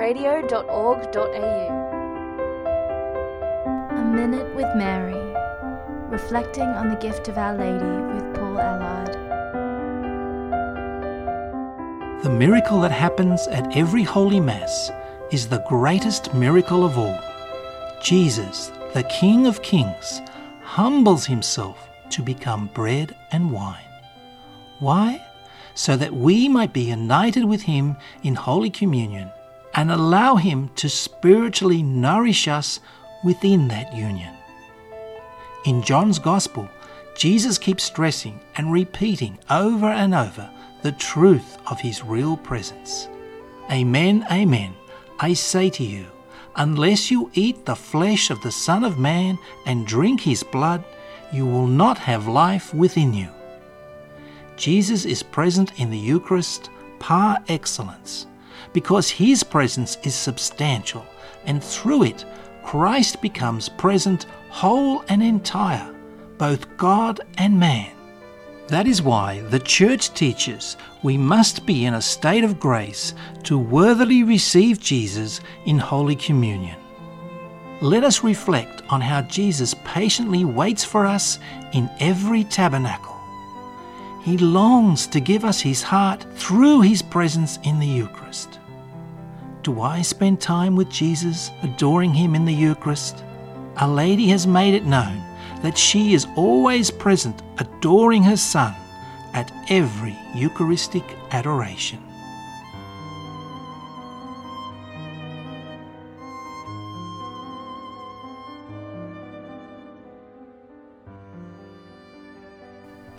www.catholic.radio.org.au. A Minute with Mary, reflecting on the gift of Our Lady with Paul Allard. The miracle that happens at every Holy Mass is the greatest miracle of all. Jesus, the King of Kings, humbles himself to become bread and wine. Why? So that we might be united with him in Holy Communion and allow him to spiritually nourish us within that union. In John's Gospel, Jesus keeps stressing and repeating over and over the truth of his real presence. Amen, amen, I say to you, unless you eat the flesh of the Son of Man and drink his blood, you will not have life within you. Jesus is present in the Eucharist par excellence because his presence is substantial, and through it, Christ becomes present whole and entire, both God and man. That is why the Church teaches we must be in a state of grace to worthily receive Jesus in Holy Communion. Let us reflect on how Jesus patiently waits for us in every tabernacle. He longs to give us his heart through his presence in the Eucharist. Do I spend time with Jesus, adoring him in the Eucharist? Our Lady has made it known that she is always present, adoring her Son at every Eucharistic adoration.